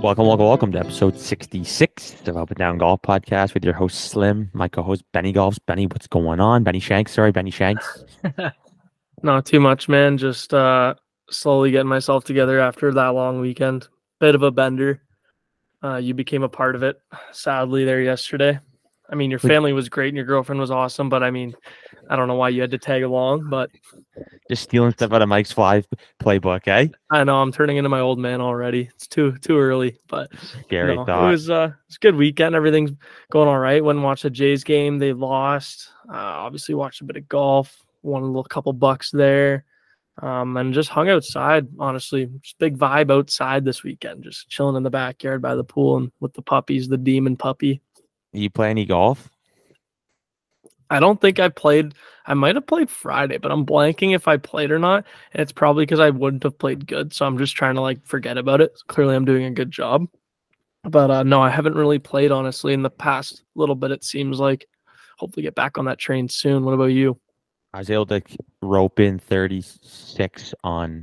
Welcome, welcome, welcome to episode 66 of Up and Down Golf Podcast with your host Slim, my co-host Benny Golfs. Benny, what's going on? Benny Shanks, sorry, Benny Shanks. Not too much, man. Just uh slowly getting myself together after that long weekend. Bit of a bender. Uh, you became a part of it, sadly, there yesterday. I mean, your family was great and your girlfriend was awesome, but I mean, I don't know why you had to tag along, but Just stealing stuff out of Mike's fly playbook, eh? I know I'm turning into my old man already. It's too too early, but Scary no, thought. it was uh it's a good weekend. Everything's going all right. Went and watched the Jays game. They lost. Uh, obviously watched a bit of golf. Won a little couple bucks there. Um, and just hung outside. Honestly, just big vibe outside this weekend. Just chilling in the backyard by the pool and with the puppies, the demon puppy. You play any golf? I don't think I played. I might have played Friday, but I'm blanking if I played or not. And it's probably because I wouldn't have played good. So I'm just trying to like forget about it. Clearly, I'm doing a good job. But uh, no, I haven't really played honestly in the past little bit. It seems like. Hopefully, get back on that train soon. What about you? I was able to rope in 36 on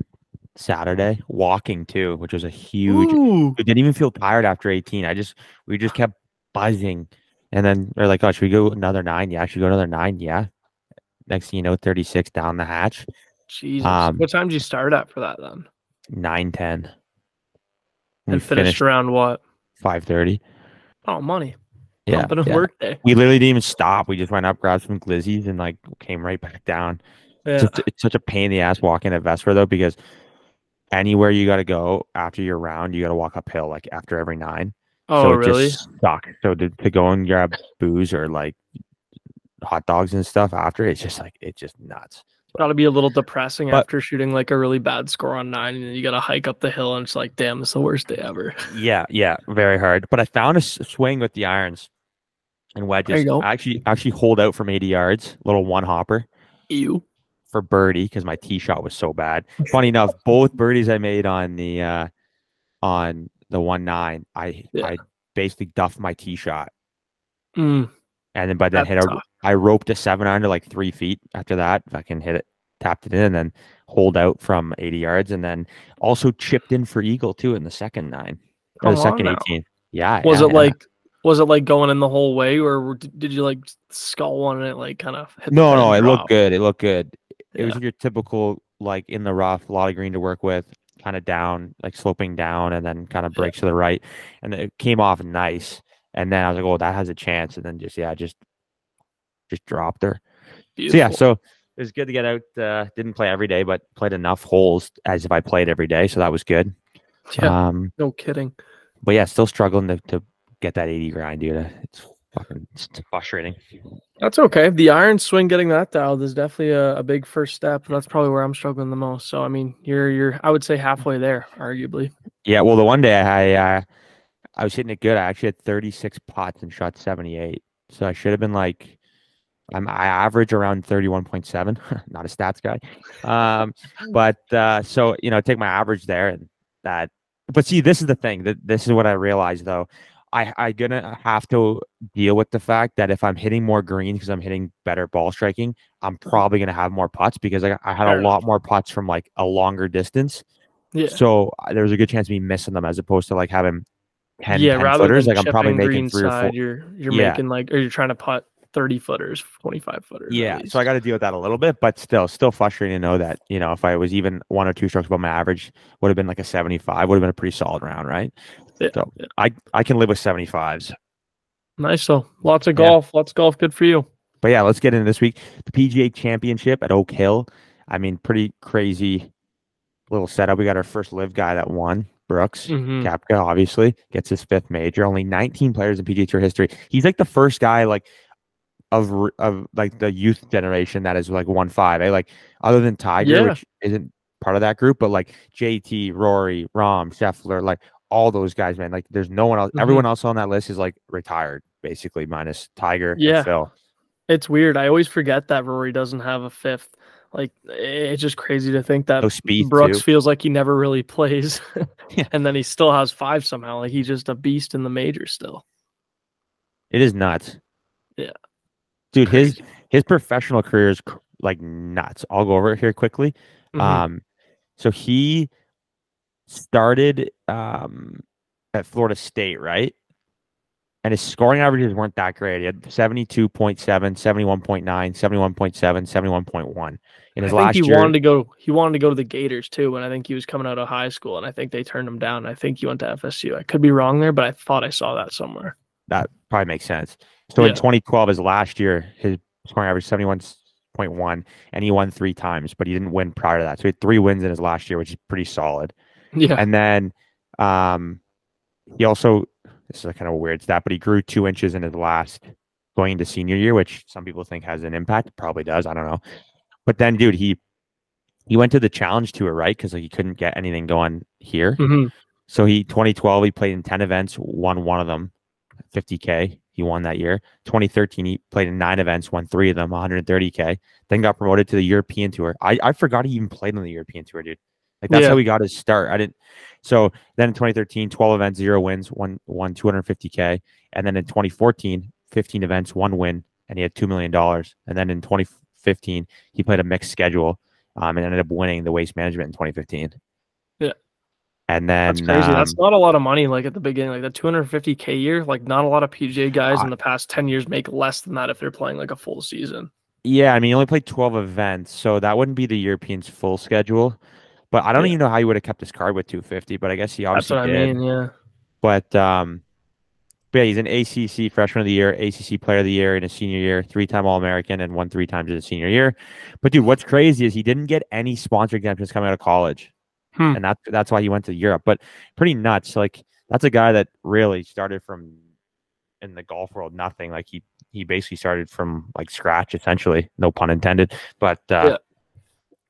Saturday, walking too, which was a huge Ooh, I didn't even feel tired after 18. I just we just kept buzzing. And then they're like, oh, should we go another nine? Yeah, should we go another nine? Yeah. Next thing you know, 36 down the hatch, Jesus. Um, what time did you start at for that then? 9 10. And finished around what? 5:30. Oh, money. Yeah, yeah. We literally didn't even stop. We just went up, grabbed some glizzies, and like came right back down. Yeah. It's, such, it's such a pain in the ass walking at Vesper though, because anywhere you got to go after your round, you got to walk uphill like after every nine. Oh, so it really? just. So to, to go and grab booze or like hot dogs and stuff after, it's just like it's just nuts. Got to be a little depressing But- after shooting like a really bad score on nine, and you got to hike up the hill, and it's like, damn, it's the worst day ever. Yeah, yeah, very hard. But I found a swing with the irons and wedges. go. I actually actually hold out from 80 yards, little one hopper Ew. for birdie because my tee shot was so bad. Funny enough, both birdies I made on the uh on the one nine, I Yeah. I basically duffed my tee shot. Mm, And then by then That's hit a. I roped a seven under like three feet after that. If I can hit it, tapped it in, and then hold out from 80 yards, and then also chipped in for eagle too in the second nine or the Come second. 18. Yeah. Was yeah, it yeah. like, was it like going in the whole way, or did you like skull one and it like kind of hit? No, no, it looked good. It looked good. It was your typical like in the rough, a lot of green to work with, kind of down, like sloping down, and then kind of breaks to the right, and it came off nice. And then I was like, oh, that has a chance, and then just yeah, just just dropped her. So yeah, so it was good to get out. Uh, didn't play every day, but played enough holes as if I played every day, so that was good. yeah, Um, no kidding. but yeah, still struggling to, to get that 80 grind, dude. It's fucking it's frustrating. That's okay. The iron swing, getting that dialed is definitely a, a big first step, and that's probably where I'm struggling the most. So I mean, you're you're I would say halfway there, arguably. Yeah, well, the one day I uh, I was hitting it good. I actually had 36 pots and shot 78. So I should have been like, I'm I average around 31.7. Not a stats guy, um, but uh, so you know, take my average there and that. But see, this is the thing. That this is what I realized though. I I gonna have to deal with the fact that if I'm hitting more greens because I'm hitting better ball striking, I'm probably gonna have more putts because I, I had a lot more putts from like a longer distance. Yeah. So uh, there's a good chance of me missing them as opposed to like having 10, yeah, 10 rather footers. than Like I'm probably making three or four. you're you're Yeah. making like or you're trying to putt thirty footers, twenty five footers. Yeah. So I got to deal with that a little bit, but still, still frustrating to know that, you know, if I was even one or two strokes above my average, would have been like a 75, would have been a pretty solid round, right? Yeah, So. I, I can live with 75s. nice. So lots of Yeah. golf, lots of golf. Good for you. But yeah, let's get into this week. The PGA Championship at Oak Hill. I mean, pretty crazy little setup. We got our first live guy that won, Brooks. Mhm. Koepka obviously gets his fifth major. Only 19 players in PGA Tour history. He's like the first guy like of of like the youth generation that is like won five. Eh? Like other than Tiger, Yeah. which isn't part of that group, but like JT, Rory, Rahm, Scheffler, like all those guys, man. Like there's no one else. Mhm. Everyone else on that list is like retired, basically, minus Tiger Yeah. and Phil. It's weird. I always forget that Rory doesn't have a fifth. Like it's just crazy to think that No speed Brooks too. feels like he never really plays, Yeah. and then he still has five somehow. Like he's just a beast in the major still. It is nuts. Yeah. Dude, his Crazy. his professional career is cr- like nuts. I'll go over it here quickly. Mhm. Um, so he started um at Florida State, right? And his scoring averages weren't that great. He had 72.7, 71.9, 71.7, 71.1 in his I think last he year. wanted to go. He wanted to go to the Gators too, and I think he was coming out of high school, and I think they turned him down. I think he went to FSU. I could be wrong there, but I thought I saw that somewhere. that probably makes sense. So Yeah. in 2012, his last year, his scoring average 71.1, and he won three times, but he didn't win prior to that. So he had three wins in his last year, which is pretty solid. Yeah, And then um, he also, this is a kind of a weird stat, but he grew two inches in his last going into senior year, which some people think has an impact. Probably does. I don't know. But then, dude, he he went to the challenge tour, right? Because like he couldn't get anything going here. Mhm. So he 2012 he played in 10 events, won one of them, 50k. He won that year. 2013 he played in nine events, won three of them, 130k. Then got promoted to the European tour. I, I forgot he even played on the European tour, dude. Like that's Yeah. how he got his start. I didn't. So then in 2013, 12 events, zero wins, one won 250k. And then in 2014, 15 events, one win, and he had two million dollars. And then in 2015, he played a mixed schedule, um, and ended up winning the waste management in 2015. Yeah. And then that's crazy. That's um, not a lot of money. Like at the beginning, like the 250k year. Like not a lot of PGA guys in the past 10 years make less than that if they're playing like a full season. Yeah, I mean, he only played 12 events, so that wouldn't be the Europeans' full schedule. But I don't Yeah. even know how he would have kept his card with 250, but I guess he obviously That's what I mean. Yeah. But um, but yeah, he's an ACC Freshman of the Year, ACC Player of the Year in his senior year, three-time All-American, and won three times in his senior year. But dude, what's crazy is he didn't get any sponsor exemptions coming out of college, Hmm. and that's that's why he went to Europe. But pretty nuts. Like that's a guy that really started from in the golf world nothing. Like he he basically started from like scratch essentially, no pun intended. But uh, Yeah.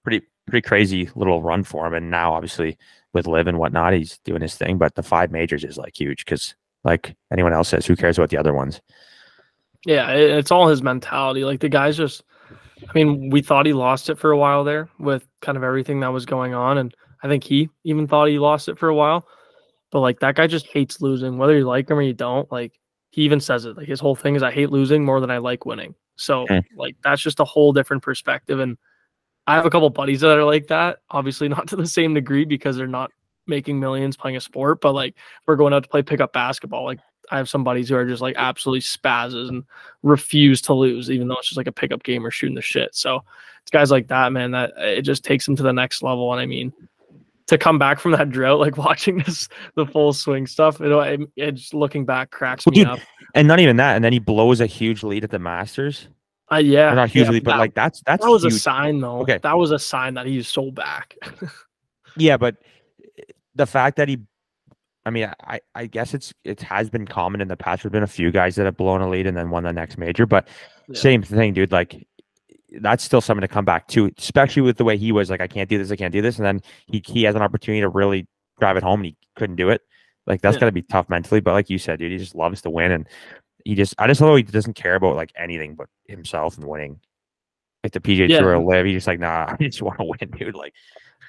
pretty pretty crazy little run for him. And now obviously with live and whatnot, he's doing his thing. But the five majors is like huge because like anyone else says, who cares about the other ones? Yeah, it's all his mentality. Like the guy's just, I mean, we thought he lost it for a while there with kind of everything that was going on, and I think he even thought he lost it for a while. But like that guy just hates losing, whether you like him or you don't. Like he even says it. Like his whole thing is, I hate losing more than I like winning. So Hmm. like that's just a whole different perspective. And I have a couple buddies that are like that. Obviously not to the same degree because they're not making millions playing a sport, but like we're going out to play pickup basketball. Like I have some buddies who are just like absolutely spazzes and refuse to lose, even though it's just like a pickup game or shooting the shit. So it's guys like that, man, that it just takes them to the next level. And I mean, to come back from that drought, like watching this, the full swing stuff, it, it, it's looking back cracks Well, me dude, up. And not even that. And then he blows a huge lead at the Masters. Uh, yeah, Or not yeah, hugely, but that, like that's that's that was huge. a sign, though. Okay. that was a sign that he's so back. Yeah, but eh, the fact that he, I mean, I I guess it's it has been common in the past. There's been a few guys that have blown a lead and then won the next major, but Yeah. same thing, dude. Like that's still something to come back to, especially with the way he was. Like, I can't do this, I can't do this, and then he he has an opportunity to really drive it home, and he couldn't do it. Like that's Yeah. gotta be tough mentally. But like you said, dude, he just loves to win, and he just I just love how he doesn't care about like anything but himself and winning. Like the PGA Yeah. Tour live, he's just like, nah, I just want to win, dude. Like.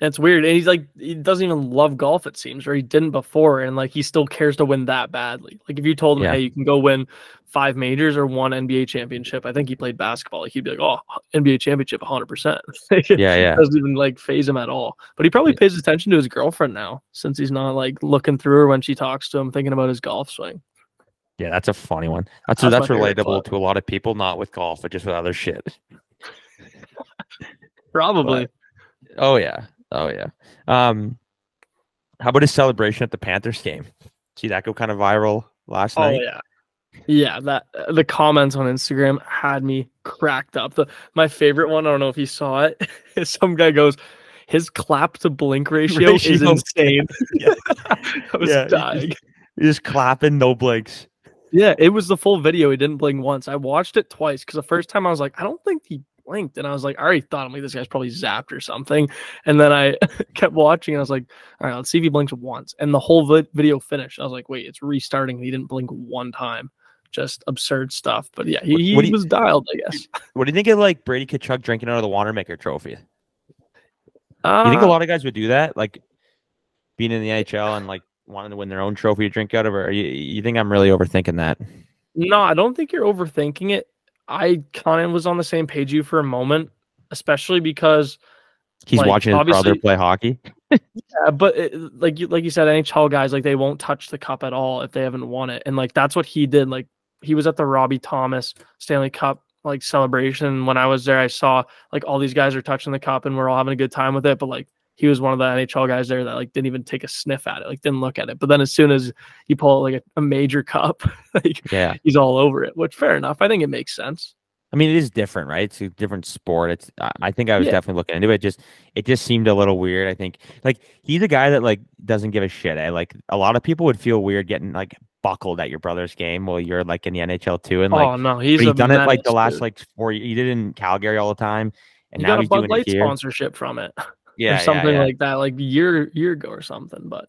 that's weird. And he's like, he doesn't even love golf, it seems, or he didn't before. And like, he still cares to win that badly. Like, if you told him, Yeah. hey, you can go win five majors or one NBA championship, I think he played basketball. Like, he'd be like, oh, NBA championship 100%. It Yeah, yeah. doesn't even like phase him at all. But he probably Yeah. pays attention to his girlfriend now since he's not like looking through her when she talks to him, thinking about his golf swing. Yeah, that's a funny one. That's That's that's, relatable to a lot of people, not with golf, but just with other shit. Probably. Oh yeah, oh yeah. Um, how about his celebration at the Panthers game? See that go kind of viral last Oh night? yeah. Yeah, that uh, the comments on Instagram had me cracked up. The my favorite one, I don't know if you saw it, is some guy goes, his clap to blink ratio, is insane. Yeah. I was Yeah, dying. He's just clapping, no blinks. Yeah, it was the full video. He didn't blink once. I watched it twice because the first time I was like, I don't think he blinked, and I was like, I already thought, I'm like, this guy's probably zapped or something. And then I kept watching, and I was like, all right, let's see if he blinks once. And the whole vi- video finished. I was like, wait, it's restarting. He didn't blink one time. Just absurd stuff. But yeah, he, he you- was dialed, I guess. What do you think of like Brady Tkachuk drinking out of the Wanamaker Trophy? Uh, You think a lot of guys would do that, like being in the NHL and like wanting to win their own trophy to drink out of, or you, you think I'm really overthinking that? No, I don't think you're overthinking it. I kind of was on the same page you for a moment, especially because He's Like, watching his brother play hockey. Yeah, but it, like you like you said, NHL guys like they won't touch the cup at all if they haven't won it, and like that's what he did. Like he was at the Robbie Thomas Stanley Cup like celebration. When I was there, I saw like all these guys are touching the cup and we're all having a good time with it. But like he was one of the NHL guys there that like didn't even take a sniff at it, like didn't look at it. But then as soon as you pull like a, a major cup, like Yeah. he's all over it. Which fair enough. I think it makes sense. I mean, it is different, right? It's a different sport. It's. I- I think I was Yeah. definitely looking into it. Just, it just seemed a little weird. I think, like, he's a guy that like doesn't give a shit. Eh? Like, a lot of people would feel weird getting like buckled at your brother's game while you're like in the NHL too, and like, oh no, he's, he's done it like the last dude. like four. He did it in Calgary all the time, and he now got a he's Bud doing Light it here. sponsorship from it. Yeah, or something yeah. like that, like year year ago or something. But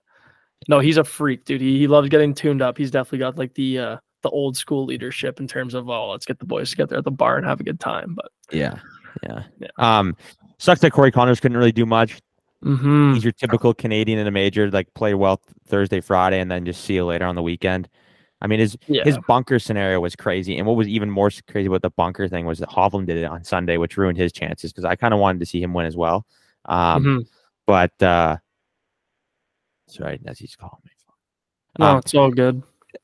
no, he's a freak, dude. He, he loves getting tuned up. He's definitely got like the uh the old school leadership in terms of oh, let's get the boys together at the bar and have a good time. But Yeah, yeah, Yeah. Um, sucks that Corey Conners couldn't really do much. Mm-hmm. He's your typical Canadian in a major, like play well Thursday, Friday, and then just see you later on the weekend. I mean, his yeah, his bunker scenario was crazy, and what was even more crazy about the bunker thing was that Hovland did it on Sunday, which ruined his chances because I kind of wanted to see him win as well. Um, mhm. but uh, sorry, Nessie's calling me. no, Um, it's all good.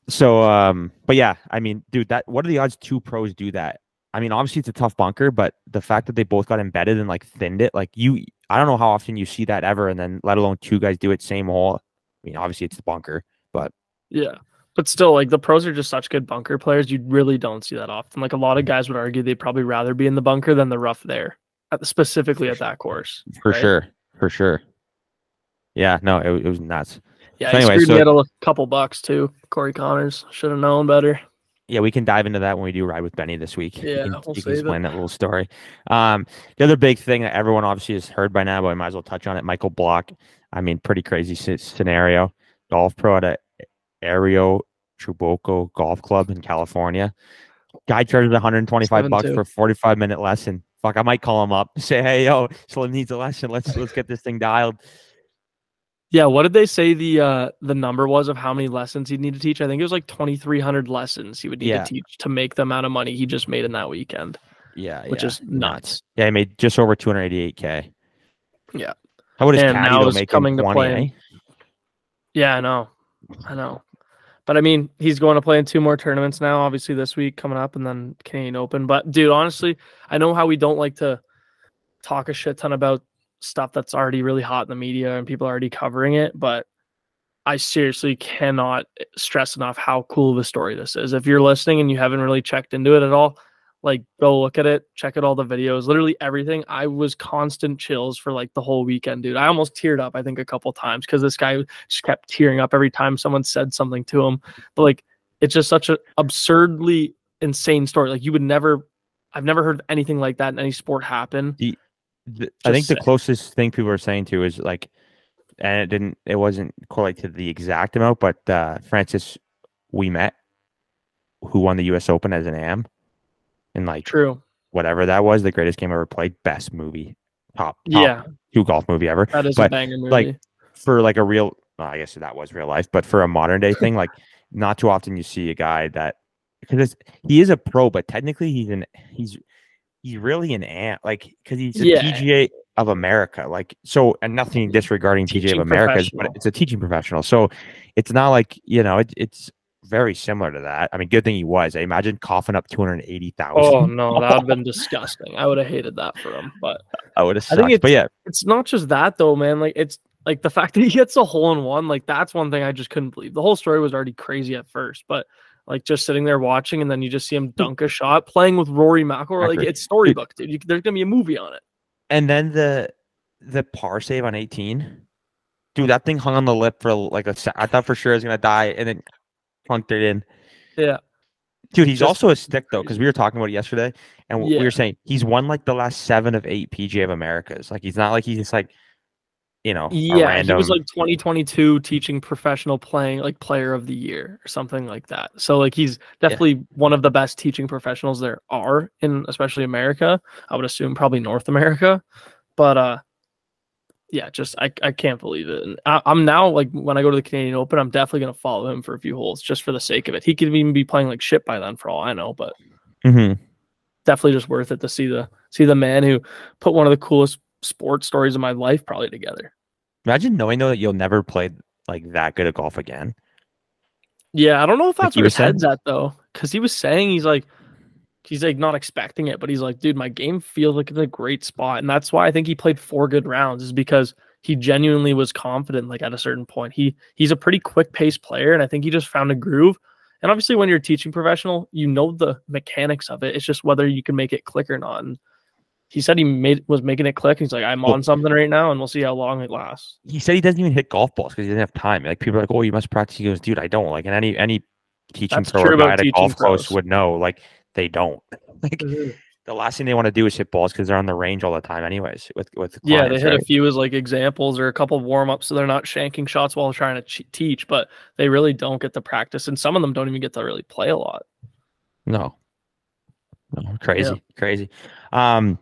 so, um, but yeah, I mean, dude, that what are the odds two pros do that? I mean, obviously it's a tough bunker, but the fact that they both got embedded and like thinned it, like you, I don't know how often you see that ever, and then let alone two guys do it same hole. I mean, obviously it's the bunker, but Yeah. But still, like the pros are just such good bunker players. You really don't see that often. Like a lot of guys would argue they'd probably rather be in the bunker than the rough there, at specifically at that course. for right? sure, for sure. Yeah, no, it, it was nuts. Yeah, So anyway, so- me out a couple bucks too. Corey Conners should have known better. Yeah, we can dive into that when we do ride with Benny this week. You Yeah, can- we'll you can save it. explain that little story. Um, the other big thing that everyone obviously has heard by now, but I might as well touch on it. Michael Block. I mean, pretty crazy sce- scenario. Golf pro at a Arroyo Trabuco Golf Club in California. Guy charges 125 bucks for a 45 minute lesson. Fuck, I might call him up. Say, hey, yo, Slim needs a lesson. Let's let's get this thing dialed. Yeah, what did they say the uh the number was of how many lessons he'd need to teach? I think it was like twenty three hundred lessons he would need Yeah. to teach to make the amount of money he just made in that weekend, Yeah, which yeah, is nuts. Yeah, he made just over 288k. Yeah. How would his And now make coming to 20? play. eh? Yeah, I know. I know. But I mean, he's going to play in two more tournaments now, obviously this week coming up and then Canadian Open. But dude, honestly, I know how we don't like to talk a shit ton about stuff that's already really hot in the media and people are already covering it, but I seriously cannot stress enough how cool of a story this is. If you're listening and you haven't really checked into it at all, like go look at it, check out all the videos, literally everything. I was constant chills for like the whole weekend, dude. I almost teared up, I think, a couple times because this guy just kept tearing up every time someone said something to him. But like, it's just such an absurdly insane story. Like, you would never, I've never heard anything like that in any sport happen. the, I think the closest thing people are saying to is like, and it didn't, it wasn't correlate to the exact amount, but uh, Francis Ouimet, who won the U.S. Open as an AM, and like True. whatever that was, the greatest game ever played, best movie, top, top Yeah, two golf movie ever that is but, a banger movie. like, for like a real. well, I guess that was real life, but for a modern day thing, like not too often you see a guy that because he is a pro, but technically he's an he's he's really an ant, like because he's a Yeah. PGA of America, like so, and nothing disregarding PGA Teaching of America, but it's a teaching professional, so it's not like you know it, it's very similar to that. I mean, good thing he was. I imagine coughing up two hundred eighty thousand. oh no, that would have been disgusting. I would have hated that for him. But I would have I think sucked. But yeah, it's not just that though, man. Like it's like the fact that he gets a hole in one, like that's one thing I just couldn't believe. The whole story was already crazy at first, but like just sitting there watching and then you just see him dunk a shot playing with Rory McIlroy, like it's storybook, dude. You, there's gonna be a movie on it. and then the the par save on 18 dude that thing hung on the lip for like a i thought for sure it was gonna die and then plunked it in Yeah, dude he's Just also a stick though because we were talking about it yesterday and w- we were saying he's won like the last seven of eight pga of americas like he's not like he's just like you know yeah. random, He was like 2022 teaching professional playing, like player of the year or something like that. So like he's definitely one of the best teaching professionals there are in especially America. I would assume probably North America, but uh, yeah, just I, I can't believe it. And I, I'm now like when I go to the Canadian Open, I'm definitely gonna follow him for a few holes just for the sake of it. He could even be playing like shit by then for all I know, but Mhm. definitely just worth it to see the see the man who put one of the coolest sports stories of my life probably together. Imagine knowing though that you'll never play like that good at golf again. Yeah, I don't know if that's you what were said? head's at though, because he was saying he's like, he's like not expecting it, but he's like, dude, my game feels like it's a great spot, and that's why I think he played four good rounds, is because he genuinely was confident. Like at a certain point, he he's a pretty quick pace player, and I think he just found a groove. And obviously, when you're a teaching professional, you know the mechanics of it. It's just whether you can make it click or not. And he said he made was making it click. He's like, I'm on something right now, and we'll see how long it lasts. He said he doesn't even hit golf balls because he doesn't have time. Like people are like, "Oh, you must practice." He goes, "Dude, I don't." Like, and any any teaching That's pro or guy at a golf course would know. Like, they don't. Like, the last thing they want to do is hit balls because they're on the range all the time, anyways. With with Yeah, they hit right? a few as like examples or a couple of warm ups, so they're not shanking shots while trying to ch- teach, but they really don't get the practice, and some of them don't even get to really play a lot. No. No, crazy, crazy. Um,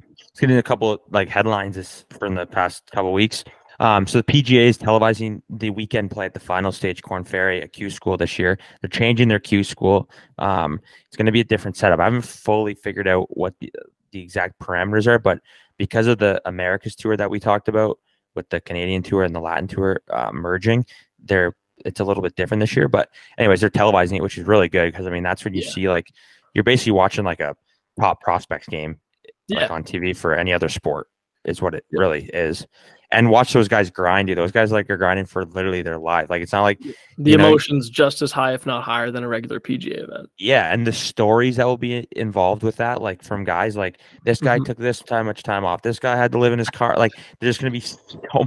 let's get into a couple of like headlines this from the past couple weeks. Um, so the PGA is televising the weekend play at the final stage Corn Ferry at Q School this year. They're changing their Q School. Um, it's going to be a different setup. I haven't fully figured out what the, the exact parameters are, but because of the Americas tour that we talked about with the Canadian tour and the Latin tour uh, merging, they're it's a little bit different this year. But anyways, they're televising it, which is really good because I mean that's when you Yeah. see like you're basically watching like a top prospects game Yeah. like on TV for any other sport is what it really is. And watch those guys grind, dude. Those guys like are grinding for literally their life. Like it's not like The You know- emotion's just as high, if not higher, than a regular PGA event. yeah, and the stories that will be involved with that, like from guys like this guy Mhm. took this time much time off. This guy had to live in his car. Like there's gonna be so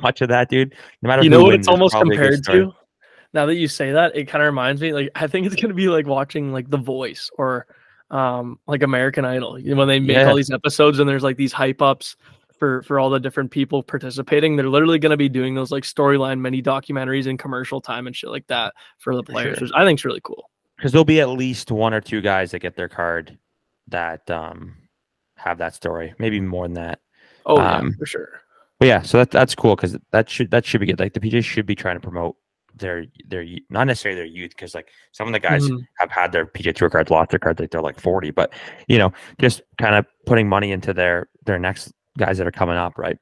much of that, dude. No matter You who know what wins, it's almost probably a good compared to? Now that you say that, it kind of reminds me. Like I think it's gonna be like watching like The Voice or um like American Idol. You know, when they make Yeah. all these episodes and there's like these hype ups for for all the different people participating. They're literally gonna be doing those like storyline mini documentaries and commercial time and shit like that for the For players, sure. which I think is really cool. because there'll be at least one or two guys that get their card that um have that story. Maybe more than that. Oh yeah, Um, for sure. But yeah, so that that's cool because that should that should be good. Like the PJ should be trying to promote their their not necessarily their youth because like some of the guys Mhm. have had their PJ Tour cards, lost their cards, like they're like forty. But you know, just kind of putting money into their their next guys that are coming up, right?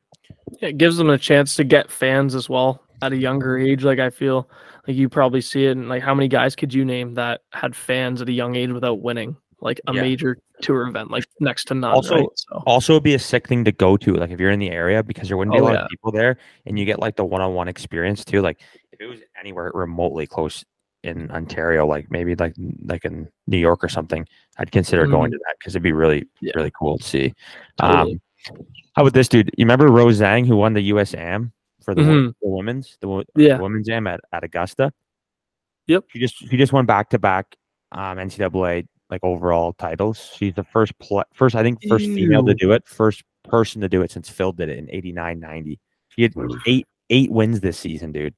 Yeah, it gives them a chance to get fans as well at a younger age. Like I feel like you probably see it. And like, how many guys could you name that had fans at a young age without winning like a Yeah. major tour event? Like next to none. Also- right? So Also, be a sick thing to go to, like if you're in the area, because there wouldn't be a Oh, lot yeah. of people there, and you get like the one-on-one experience too. Like if it was anywhere remotely close in Ontario, like maybe like like in New York or something, I'd consider going to that because it'd be really Yeah. really cool to see. Totally. Um, how about this dude? You remember Rose Zhang who won the U.S. Am for the, Mhm. the women's the, Yeah. the women's Am at, at Augusta? Yep. She just she just won back to back um NCAA like overall titles. She's the first pl- first I think first female to do it, first person to do it since Phil did it in 89 90. She had eight eight wins this season, dude.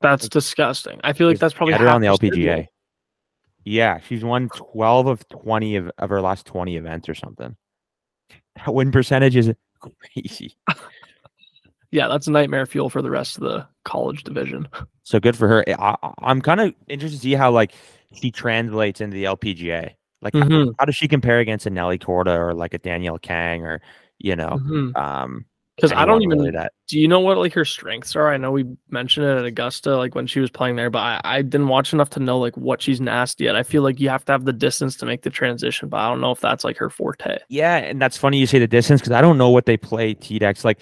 that's disgusting. I feel like that's probably her on the LPGA. schedule. Yeah, she's won 12 of 20 of, of her last 20 events or something. That win percentage is crazy. Yeah, that's nightmare fuel for the rest of the college division. So good for her. I, I'm kind of interested to see how like she translates into the LPGA. Like how- Mhm. how, does she compare against a Nelly Korda or like a Danielle Kang or you know um Because. I don't even really that do you know what like her strengths are? I know we mentioned it at Augusta, like when she was playing there, but I, I didn't watch enough to know like what she's nasty at. I feel like you have to have the distance to make the transition, but I don't know if that's like her forte. Yeah, and that's funny you say the distance because I don't know what they play T decks like.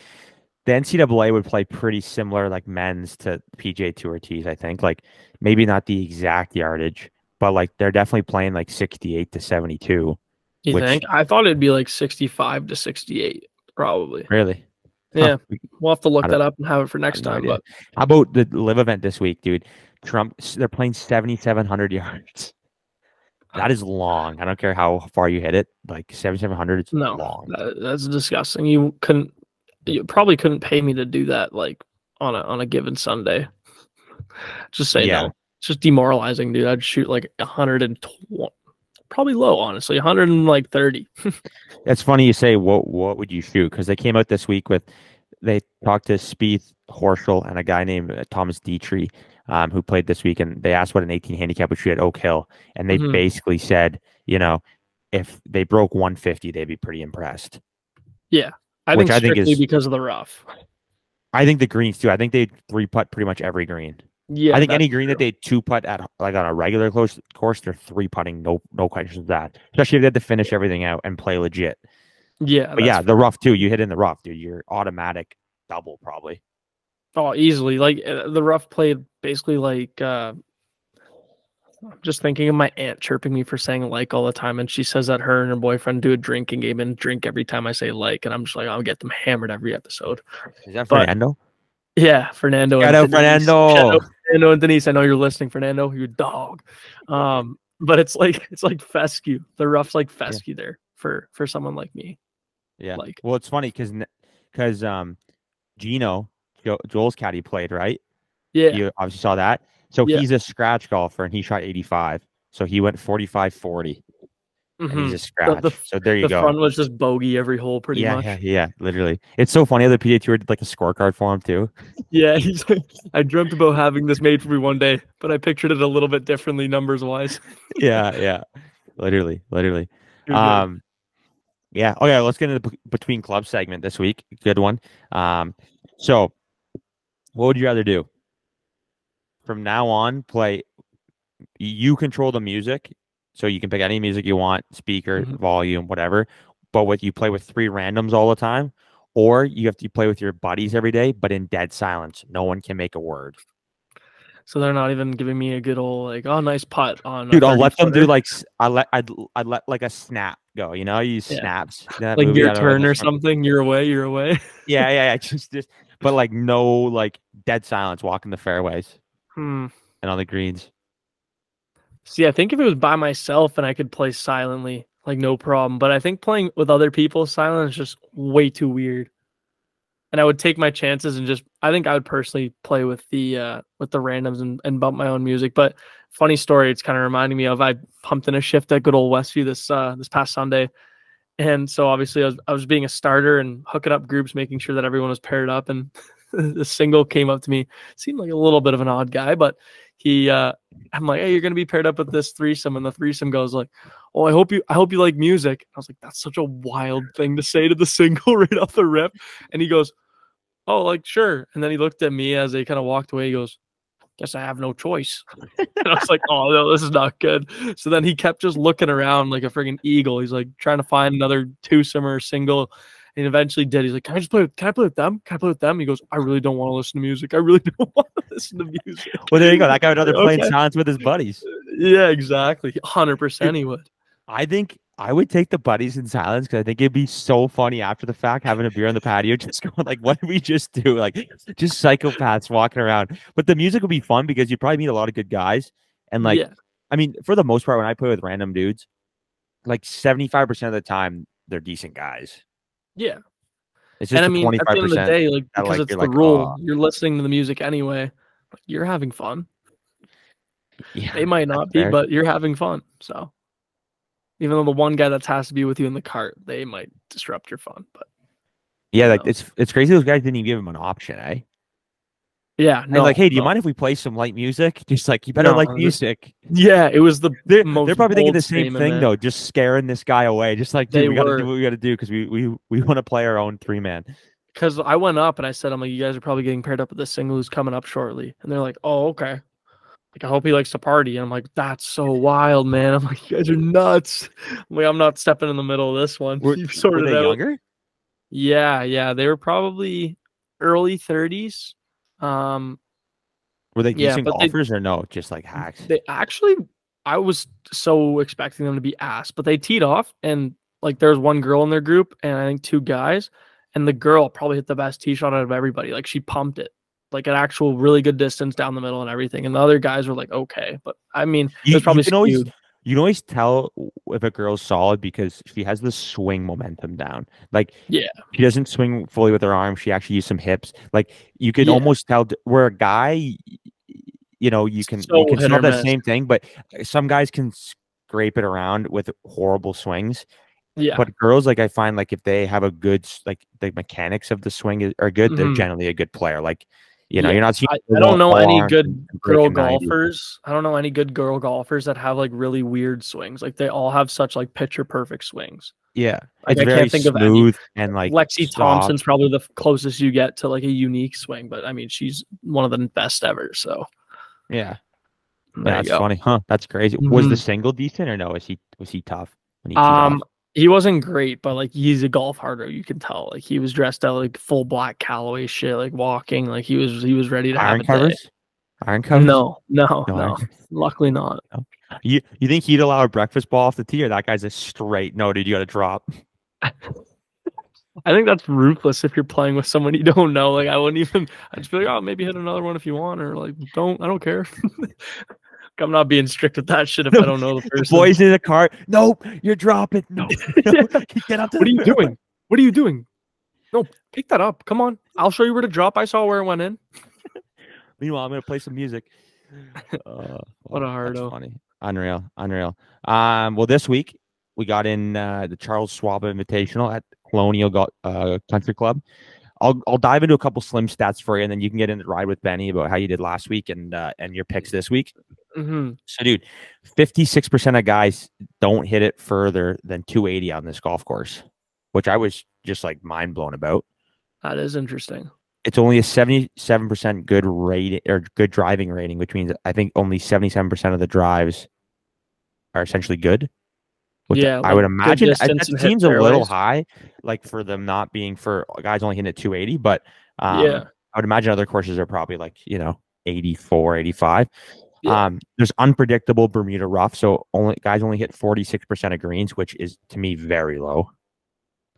The NCAA would play pretty similar like men's to PJ Tour tees. I think like maybe not the exact yardage, but like they're definitely playing like 68 to 72. You Which- think? I thought it'd be like 65 to 68, probably. Really? Huh, Yeah, we- we'll have to look that up and have it for next time. But How about the live event this week, dude? Trump, they're playing 7,700 yards. That is long. I don't care how far you hit it. Like 7,700 it's no, long. that- that's disgusting. You couldn't, you probably couldn't pay me to do that like on a on a given Sunday. Just say Yeah. no. It's just demoralizing, dude. I'd shoot like 120, probably low, honestly, 130. That's funny you say what what would you shoot because they came out this week with they talked to Spieth, Horschel, and a guy named uh, Thomas Detry, um, who played this week, and they asked what an 18 handicap would shoot at Oak Hill, and they Mhm. basically said, you know, if they broke 150, they'd be pretty impressed. I Which think I think strictly is- because of the rough. I think the greens too. I think they three putt pretty much every green. Yeah, I think any green that they two putt at like on a regular course, course they're three putting, no no questions that. Especially if they had to finish everything out and play legit. Yeah, But yeah, the rough too. You hit in the rough, dude. You're automatic double probably. oh, easily. Like uh, the rough played basically like. uh I'm just thinking of my aunt chirping me for saying like all the time, and she says that her and her boyfriend do a drinking game and drink every time I say like, and I'm just like, I'll get them hammered every episode. Is that But- Fernando? Yeah, Fernando. Shout and out Denise. Fernando. Shout out Fernando and Denise. I know you're listening, Fernando. You dog. Um, but it's like it's like fescue. The rough's like fescue there for for someone like me. Yeah. Like- well, it's funny because because um, Gino jo- Joel's caddy played right. Yeah, You obviously saw that. So Yeah. he's a scratch golfer and he shot 85. So he went 45 40 mhm. he's a scratch. the- so there you go. the go. front was just bogey every hole, pretty yeah, much. yeah, yeah, literally. It's so funny the PA Tour did like a scorecard for him too. Yeah, he's like, I dreamt about having this made for me one day, but I pictured it a little bit differently numbers wise. yeah, yeah. Literally, literally. Um, yeah. Okay, let's get into the between club segment this week. Good one. Um, so what would you rather do? From now on, play. You control the music, so you can pick any music you want, speaker, Mhm. volume, whatever. But with you play with three randoms all the time, or you have to play with your buddies every day, but in dead silence. No one can make a word. so they're not even giving me a good old like, oh, nice putt on. Dude, I'll let them do like I let I'd, I'd let like a snap go. You know, you use Yeah. snaps. Like movie? Your don't know, turn or something. You're away. You're away. Yeah, yeah, yeah. Just, just, but like no, like dead silence walking the fairways Hmm. and on the greens. See, I think if it was by myself and I could play silently, like no problem. But I think playing with other people silent is just way too weird. And I would take my chances and just I think I would personally play with the uh with the randoms and, and bump my own music. But funny story, it's kind of reminding me of I pumped in a shift at good old Westview this uh this past Sunday. And so obviously I was I was being a starter and hooking up groups, making sure that everyone was paired up and the single came up to me. Seemed like a little bit of an odd guy, but he uh I'm like, hey, you're gonna be paired up with this threesome, and the threesome goes like, oh, I hope you, I hope you like music. I was like, that's such a wild thing to say to the single right off the rip, and he goes, oh, like sure, and then he looked at me as they kind of walked away. He goes, guess I have no choice, and I was like, oh no, this is not good. So then he kept just looking around like a freaking eagle. He's like trying to find another twosome or single. And eventually did. He's like, Can I just play with can I play with them? Can I play with them? He goes, I really don't want to listen to music. I really don't want to listen to music. Well, there you go. That guy would rather play in Okay. silence with his buddies. Yeah, exactly. Hundred percent, he would. I think I would take the buddies in silence because I think it'd be so funny after the fact having a beer on the patio, just going like, "What did we just do?" Like, just psychopaths walking around. But the music would be fun because you'd probably meet a lot of good guys. And like, yeah, I mean, for the most part, when I play with random dudes, like seventy-five percent of the time, they're decent guys. Yeah. It's just And I mean, at the end of the day, like because like, it's the like, rule, "Aw." you're listening to the music anyway. like, You're having fun. Yeah, They might not be, fair. but you're having fun. So, even though the one guy that has to be with you in the cart, they might disrupt your fun. But yeah, like know. it's it's crazy. Those guys didn't even give him an option, eh? Yeah, no, like, hey, do you no. mind if we play some light music? Just like you better No, like music. Yeah, it was the They're, most they're probably thinking the same thing though, just scaring this guy away. Just like, dude, we gotta were. do what we gotta do because we we we want to play our own three man. because I went up and I said, I'm like, you guys are probably getting paired up with this single who's coming up shortly. And they're like, oh, okay. Like, I hope he likes to party. And I'm like, that's so wild, man. I'm like, you guys are nuts. I'm like, I'm not stepping in the middle of this one. Were, You've were they out. younger? Yeah, yeah. They were probably early 30s. Um, Were they Yeah, they- golfers or no? Just like hacks. they actually, I was so expecting them to be ass, but they teed off and like there was one girl in their group and I think two guys. And the girl probably hit the best tee shot out of everybody. Like she pumped it like an actual really good distance down the middle and everything. And the other guys were like, okay. But I mean, it You- was probably you can always-. You can always tell if a girl's solid because she has the swing momentum down. Like, Yeah. she doesn't swing fully with her arm. She actually uses some hips. Like, you can Yeah. almost tell where a guy, you know, you can So you can smell that same thing, but uh, some guys can scrape it around with horrible swings. Yeah. But girls, like I find, like if they have a good, like the mechanics of the swing is, are good, they're Mhm. generally a good player. Like You know, Yeah, you're not. I, I don't know any good girl breaking 90. golfers. I don't know any good girl golfers that have like really weird swings. Like they all have such like picture perfect swings. Yeah, Like, I can't think of any. and like Lexi soft. Thompson's probably the closest you get to like a unique swing, but I mean she's one of the best ever. So Yeah, there that's funny, huh? That's crazy. Was the Mhm. single decent or no? Was he was he tough? He off? He wasn't great, but like he's a golf harder. You can tell. Like he was dressed out like full black Callaway shit, like walking. Like he was he was ready to iron have a day. covers. Iron covers. No, no, No no. Luckily not. You you think he'd allow a breakfast ball off the tee, or that guy's a straight? No, dude, you got to drop. I think that's ruthless if you're playing with someone you don't know. Like I wouldn't even. I'd just be like, oh, maybe hit another one if you want, or like don't. I don't care. I'm not being strict with that shit if I don't know the person. Boys in the car. Nope, you're dropping. No, no. get up. To what are the you doing? What are you doing? No, pick that up. Come on, I'll show you where to drop. I saw where it went in. Meanwhile, I'm gonna play some music. Uh, What a well, that's hardo. Funny, unreal, unreal. Um, well, this week we got in uh, the Charles Schwab Invitational at Colonial Go- uh, Country Club. I'll I'll dive into a couple slim stats for you, and then you can get in the ride with Benny about how you did last week and uh, and your picks this week. Hmm So, dude, fifty six percent of guys don't hit it further than two eighty on this golf course, which I was just like mind blown about. That is interesting. it's only a 77% good rating or good driving rating, which means I think only 77% of the drives are essentially good. Which Yeah, I would imagine that seems a little high, like for them not being for guys only hitting at 280. But um, yeah, I would imagine other courses are probably like, you know, 84, 85. Yeah. Um, there's unpredictable Bermuda rough. So only guys only hit 46% of greens, which is to me very low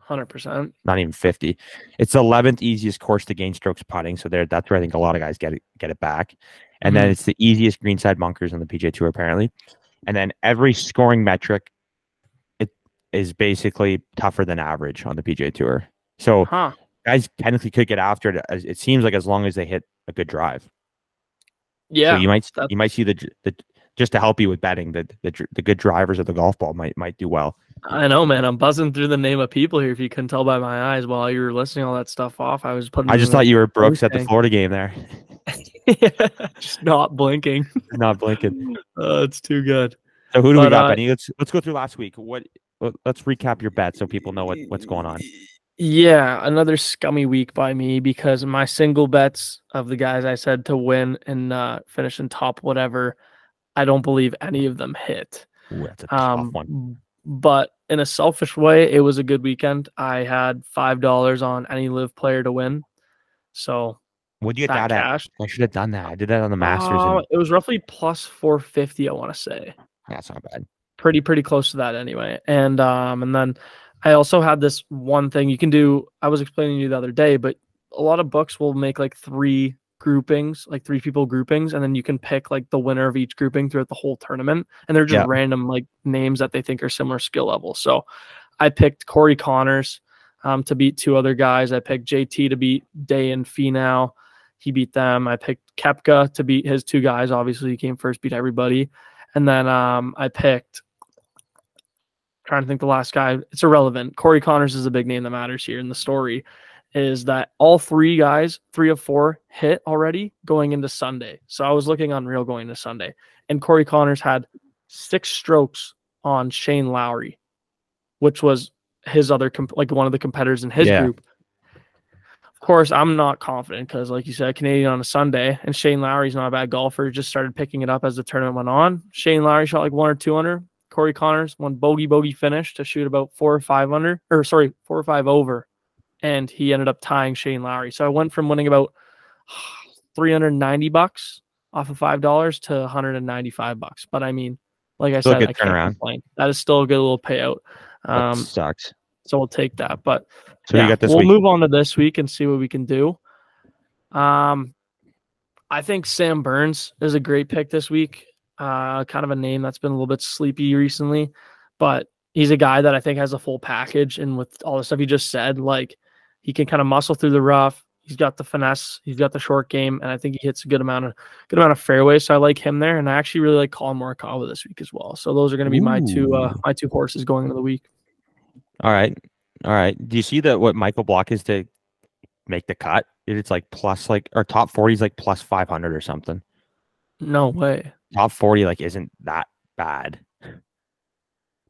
hundred percent. not even 50. It's the 11th easiest course to gain strokes putting. So there, that's where I think a lot of guys get it, get it back. And then it's the easiest greenside bunkers on the PGA Tour, apparently. And then every scoring metric, it is basically tougher than average on the PGA Tour. So Huh? guys technically could get after it. As it seems like as long as they hit a good drive. Yeah. So you might you might see the the just to help you with betting the the, the good drivers of the golf ball might might do well. I know, man. I'm buzzing through the name of people here. If you couldn't tell by my eyes while you were listing all that stuff off, I was putting. I just thought you were Brooks at the Florida game there, the- just not blinking. not blinking. Oh, it's too good. So who do we got, uh, Benny? Let's let's go through last week. What let- let's recap your bet so people know what, what's going on. Yeah, another scummy week by me because my single bets of the guys I said to win and uh, finish in top whatever, I don't believe any of them hit. Ooh, that's a tough Um, one. but in a selfish way, it was a good weekend. I had five dollars on any live player to win, so What'd you get that that, at? cash. I should have done that. I did that on the Masters, Uh, and it was roughly plus four fifty. I want to say that's not bad. pretty pretty close to that anyway. And um and then I also had this one thing you can do. I was explaining to you the other day, but a lot of books will make like three groupings, like three people groupings, and then you can pick like the winner of each grouping throughout the whole tournament. And they're just Yeah. random like names that they think are similar skill level. So I picked Corey Conners um, to beat two other guys. I picked JT to beat Day and Finau. He beat them. I picked Koepka to beat his two guys. Obviously, he came first, beat everybody. And then um, I picked trying to think the last guy. It's irrelevant. Corey Conners is a big name that matters here in the story. Is that all three guys, three of four, hit already going into Sunday? So I was looking on Real going to Sunday, and Corey Conners had six strokes on Shane Lowry, which was his other comp- like one of the competitors in his Yeah. group. Of course, I'm not confident because, like you said, Canadian on a Sunday, and Shane Lowry's not a bad golfer. Just started picking it up as the tournament went on. Shane Lowry shot like one or two under. Corey Conners one bogey bogey finish to shoot about four or five under, or sorry, four or five over, and he ended up tying Shane Lowry. So I went from winning about 390 bucks off of five dollars to 195 bucks. But I mean, like I Still said, I can't turnaround. complain. That is still a good little payout. That Um, sucks. so we'll take that. But So yeah, you got this we'll week. move on to this week and see what we can do. Um, I think Sam Burns is a great pick this week. Uh, kind of a name that's been a little bit sleepy recently, but he's a guy that I think has a full package. And with all the stuff you just said, like he can kind of muscle through the rough. He's got the finesse. He's got the short game, and I think he hits a good amount of good amount of fairways. So I like him there, and I actually really like Collin Morikawa this week as well. So those are going to be my two uh, my two horses going into the week. All right, all right. Do you see that what Michael Block is to make the cut it's like plus like or top 40 is like plus 500 or something. No way. Top 40 like isn't that bad.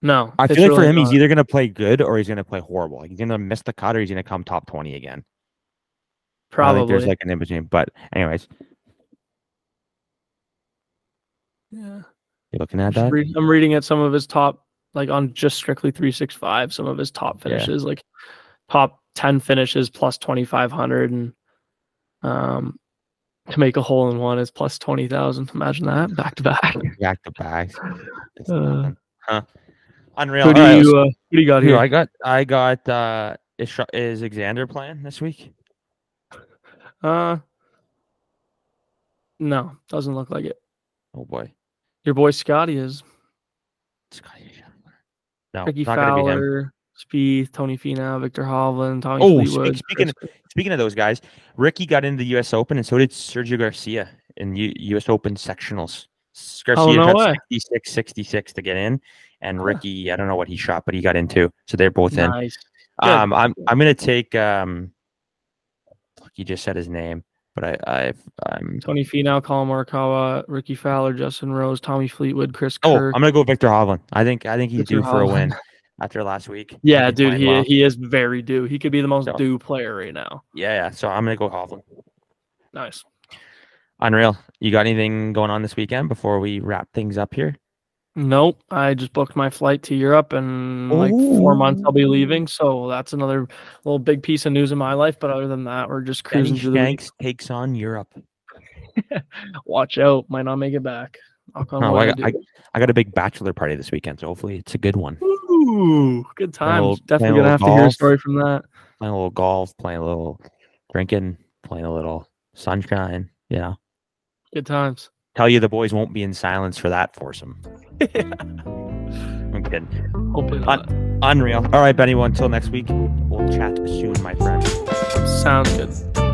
No. I feel like for really him, he's either gonna play good or he's gonna play horrible. Like, he's gonna miss the cut or he's gonna come top 20 again. Probably. there's like an in between. But anyways, yeah. you looking at that? read- I'm reading at some of his top, like on just strictly 365, some of his top Yeah. finishes, like top 10 finishes plus 2,500. And um, to make a hole in one is plus 20,000. Imagine that back to back. Back to back. Uh. Huh. Unreal. Who do right, you, uh, who do you got here? I got I got uh is is Xander playing this week? Uh, no, doesn't look like it. Oh boy. Your boy Scotty is Scotty No, Rickie not gonna be him. Fowler, Spieth, Tony Finau, Viktor Hovland, Tommy Oh, Fleetwood. speaking Chris- Speaking of those guys, Rickie got into the US Open and so did Sergio Garcia in U- US Open sectionals. Garcia Oh, no way. 66 66 to get in and Rickie, I don't know what he shot, but he got into. So they're both in. nice. Um I'm I'm going to take um fuck, you just said his name, but I I've I'm Tony Finau, Collin Morikawa, Rickie Fowler, Justin Rose, Tommy Fleetwood, Chris Oh, Kerr. I'm gonna go Viktor Hovland. I think I think he's Viktor due for a win Hovland. after last week. Yeah, dude, he well. he is very due. He could be the most So- due player right now. Yeah, yeah. So I'm gonna go Hovland. Nice. Unreal. You got anything going on this weekend before we wrap things up here? Nope, I just booked my flight to Europe and like four months I'll be leaving. So that's another little big piece of news in my life. But other than that, we're just cruising Benny through the. Shanks takes on Europe. Watch out, might not make it back. Oh, I, I got, I. I got a big bachelor party this weekend, so hopefully it's a good one. Ooh, good times. little- Definitely gonna have little to hear a story from that. Playing a little golf, playing a little drinking, playing a little sunshine. You know, Good times. tell you the boys won't be in silence for that foursome. I'm kidding. Hopefully Un- Unreal. All right, Benny. Well, until next week, we'll chat soon, my friend. Sounds good.